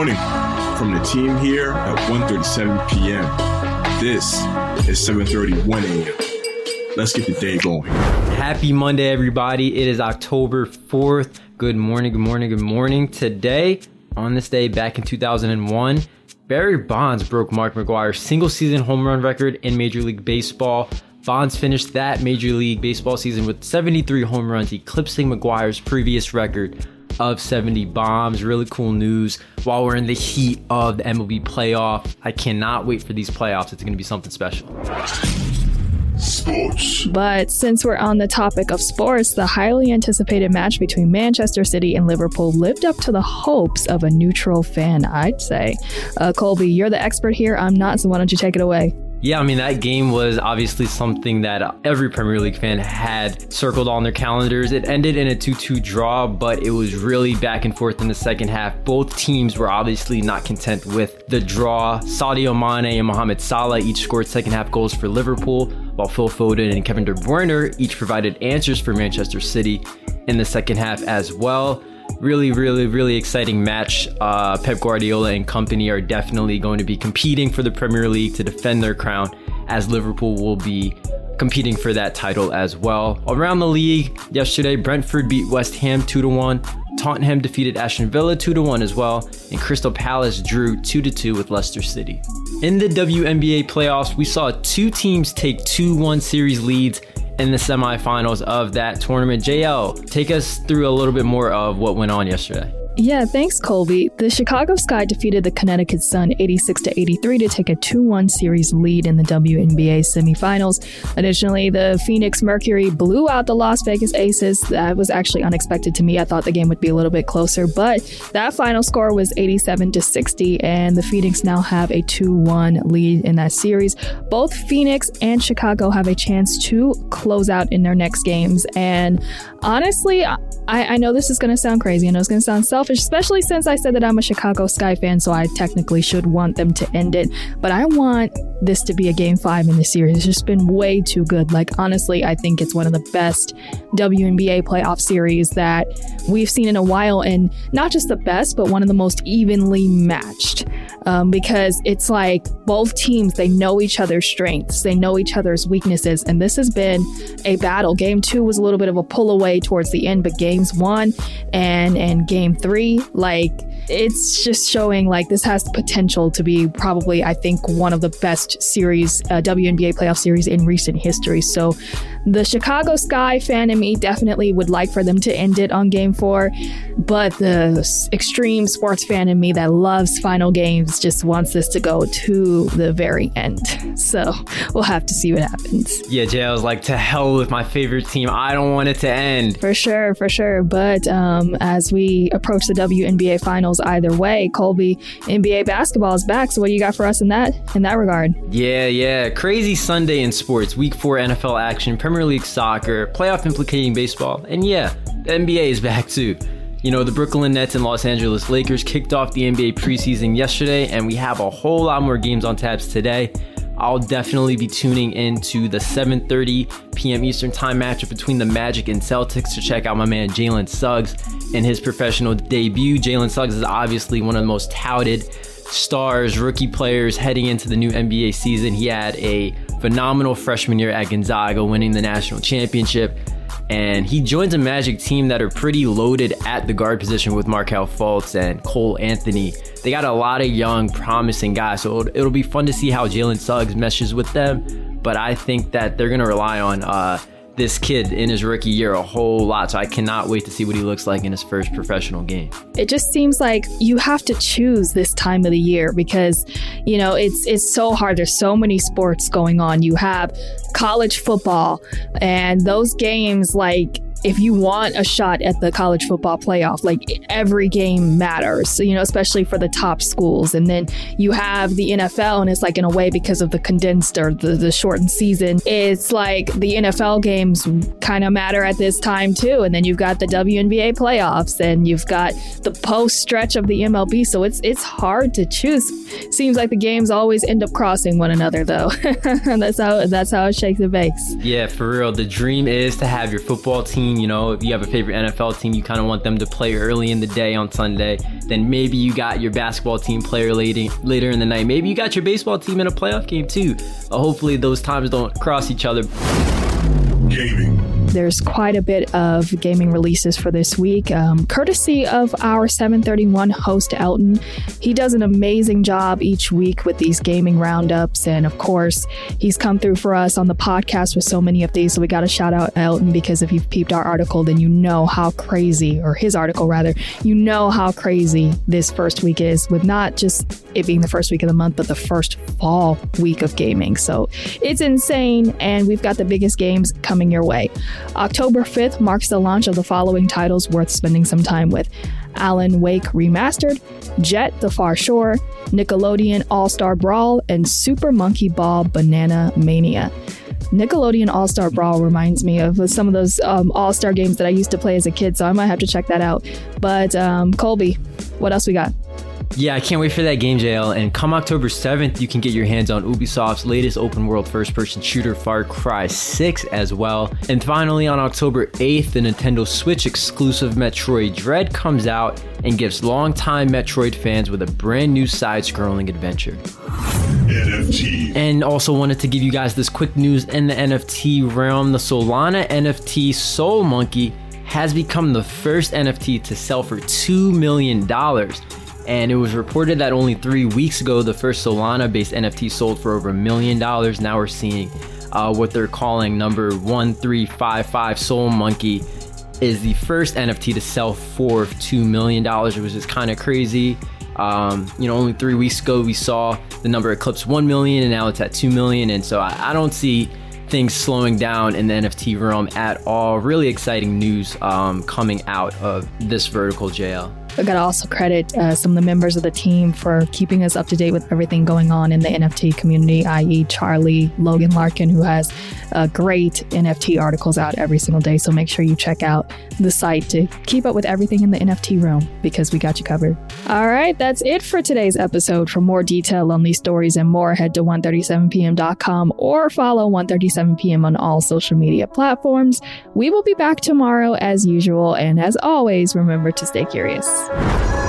morning from the team here at 1.37 p.m. This is 7.31 a.m. Let's get the day going. Happy Monday, everybody. It is October 4th. Good morning, good morning, good morning. Today, on this day back in 2001, Barry Bonds broke Mark McGwire's single season home run record in Major League Baseball. Bonds finished that Major League Baseball season with 73 home runs, eclipsing McGwire's previous record of 70 bombs. Really cool news while we're in the heat of the MLB playoff. I cannot wait for these playoffs. It's going to be something special. Sports. But since we're on the topic of sports, the highly anticipated match between Manchester City and Liverpool lived up to the hopes of a neutral fan, I'd say. Uh, Colby, you're the expert here. I'm not, so why don't you take it away? Yeah, I mean, that game was obviously something that every Premier League fan had circled on their calendars. It ended in a 2 2 draw, but it was really back and forth in the second half. Both teams were obviously not content with the draw. Sadio Mane and Mohamed Salah each scored second half goals for Liverpool, while Phil Foden and Kevin De Bruyne each provided answers for Manchester City in the second half as well really, really, really exciting match. Uh, Pep Guardiola and company are definitely going to be competing for the Premier League to defend their crown, as Liverpool will be competing for that title as well. Around the league, yesterday, Brentford beat West Ham 2 1. Tottenham defeated Aston Villa 2 1 as well, and Crystal Palace drew 2 2 with Leicester City. In the WNBA playoffs, we saw two teams take 2 1 series leads in the semifinals of that tournament. JL, take us through a little bit more of what went on yesterday. Yeah, thanks, Colby. The Chicago Sky defeated the Connecticut Sun 86 to 83 to take a 2-1 series lead in the WNBA semifinals. Additionally, the Phoenix Mercury blew out the Las Vegas Aces. That was actually unexpected to me. I thought the game would be a little bit closer, but that final score was 87 to 60, and the Phoenix now have a 2-1 lead in that series. Both Phoenix and Chicago have a chance to close out in their next games, and honestly, I, I know this is going to sound crazy. I know it's going to sound selfish, especially since I said that I'm a Chicago Sky fan, so I technically should want them to end it. But I want this to be a game five in the series. It's just been way too good. Like, honestly, I think it's one of the best WNBA playoff series that we've seen in a while. And not just the best, but one of the most evenly matched. Um, because it's like both teams, they know each other's strengths, they know each other's weaknesses. And this has been a battle. Game two was a little bit of a pull away towards the end, but games one and, and game three three, like it's just showing like this has the potential to be probably, I think, one of the best series, uh, WNBA playoff series in recent history. So the Chicago Sky fan in me definitely would like for them to end it on game four, but the extreme sports fan in me that loves final games just wants this to go to the very end. So we'll have to see what happens. Yeah, Jay, I was like, to hell with my favorite team. I don't want it to end. For sure, for sure. But um, as we approach the WNBA finals, either way, Colby, NBA basketball is back. So what do you got for us in that in that regard? Yeah, yeah. Crazy Sunday in sports. Week four NFL action. Premier League soccer, playoff implicating baseball, and yeah, the NBA is back too. You know, the Brooklyn Nets and Los Angeles Lakers kicked off the NBA preseason yesterday, and we have a whole lot more games on taps today. I'll definitely be tuning into the 7:30 p.m. Eastern Time matchup between the Magic and Celtics to check out my man Jalen Suggs in his professional debut. Jalen Suggs is obviously one of the most touted stars, rookie players heading into the new NBA season. He had a phenomenal freshman year at Gonzaga, winning the national championship. And he joins a Magic team that are pretty loaded at the guard position with Markelle Fultz and Cole Anthony. They got a lot of young, promising guys, so it'll, it'll be fun to see how Jalen Suggs meshes with them. But I think that they're going to rely on uh, this kid in his rookie year a whole lot. So I cannot wait to see what he looks like in his first professional game. It just seems like you have to choose this time of the year because, you know, it's it's so hard. There's so many sports going on. You have college football and those games like if you want a shot at the college football playoff, like every game matters, you know, especially for the top schools. And then you have the NFL, and it's like in a way because of the condensed or the, the shortened season, it's like the NFL games kind of matter at this time too. And then you've got the WNBA playoffs, and you've got the post stretch of the MLB. So it's it's hard to choose. Seems like the games always end up crossing one another, though. that's how that's how it shakes and bakes. Yeah, for real. The dream is to have your football team team. You know, if you have a favorite NFL team, you kind of want them to play early in the day on Sunday. Then maybe you got your basketball team player later, later in the night. Maybe you got your baseball team in a playoff game too. Uh, hopefully, those times don't cross each other. Gaming. There's quite a bit of gaming releases for this week, um, courtesy of our 731 host Elton. He does an amazing job each week with these gaming roundups, and of course, he's come through for us on the podcast with so many of these. So we got to shout out Elton because if you've peeped our article, then you know how crazy, or his article rather, you know how crazy this first week is with not just it being the first week of the month, but the first fall week of gaming. So it's insane, and we've got the biggest games coming your way. October 5th marks the launch of the following titles worth spending some time with Alan Wake Remastered, Jet the Far Shore, Nickelodeon All Star Brawl, and Super Monkey Ball Banana Mania. Nickelodeon All Star Brawl reminds me of some of those um, All Star games that I used to play as a kid, so I might have to check that out. But um, Colby, what else we got? Yeah, I can't wait for that game, JL. And come October 7th, you can get your hands on Ubisoft's latest open world first person shooter, Far Cry 6, as well. And finally, on October 8th, the Nintendo Switch exclusive Metroid Dread comes out and gives longtime Metroid fans with a brand new side scrolling adventure. NFT. And also wanted to give you guys this quick news in the NFT realm. The Solana NFT SolMonkey has become the first NFT to sell for $2 million and it was reported that only three weeks ago, the first Solana based NFT sold for over a million dollars. Now we're seeing uh, what they're calling number 1355 SolMonkey is the first NFT to sell for $2 million. Was just kind of crazy. Um, you know, only three weeks ago, we saw the number eclipse 1 million, and now it's at 2 million. And so I, I don't see things slowing down in the NFT realm at all. Really exciting news um, coming out of this vertical JL. I got to also credit uh, some of the members of the team for keeping us up to date with everything going on in the NFT community, i.e., Charlie, Logan Larkin, who has uh, great NFT articles out every single day. So make sure you check out the site to keep up with everything in the NFT realm because we got you covered. All right, that's it for today's episode. For more detail on these stories and more, head to ONE37pm.com or follow ONE37pm on all social media platforms. We will be back tomorrow as usual. And as always, remember to stay curious. Oh.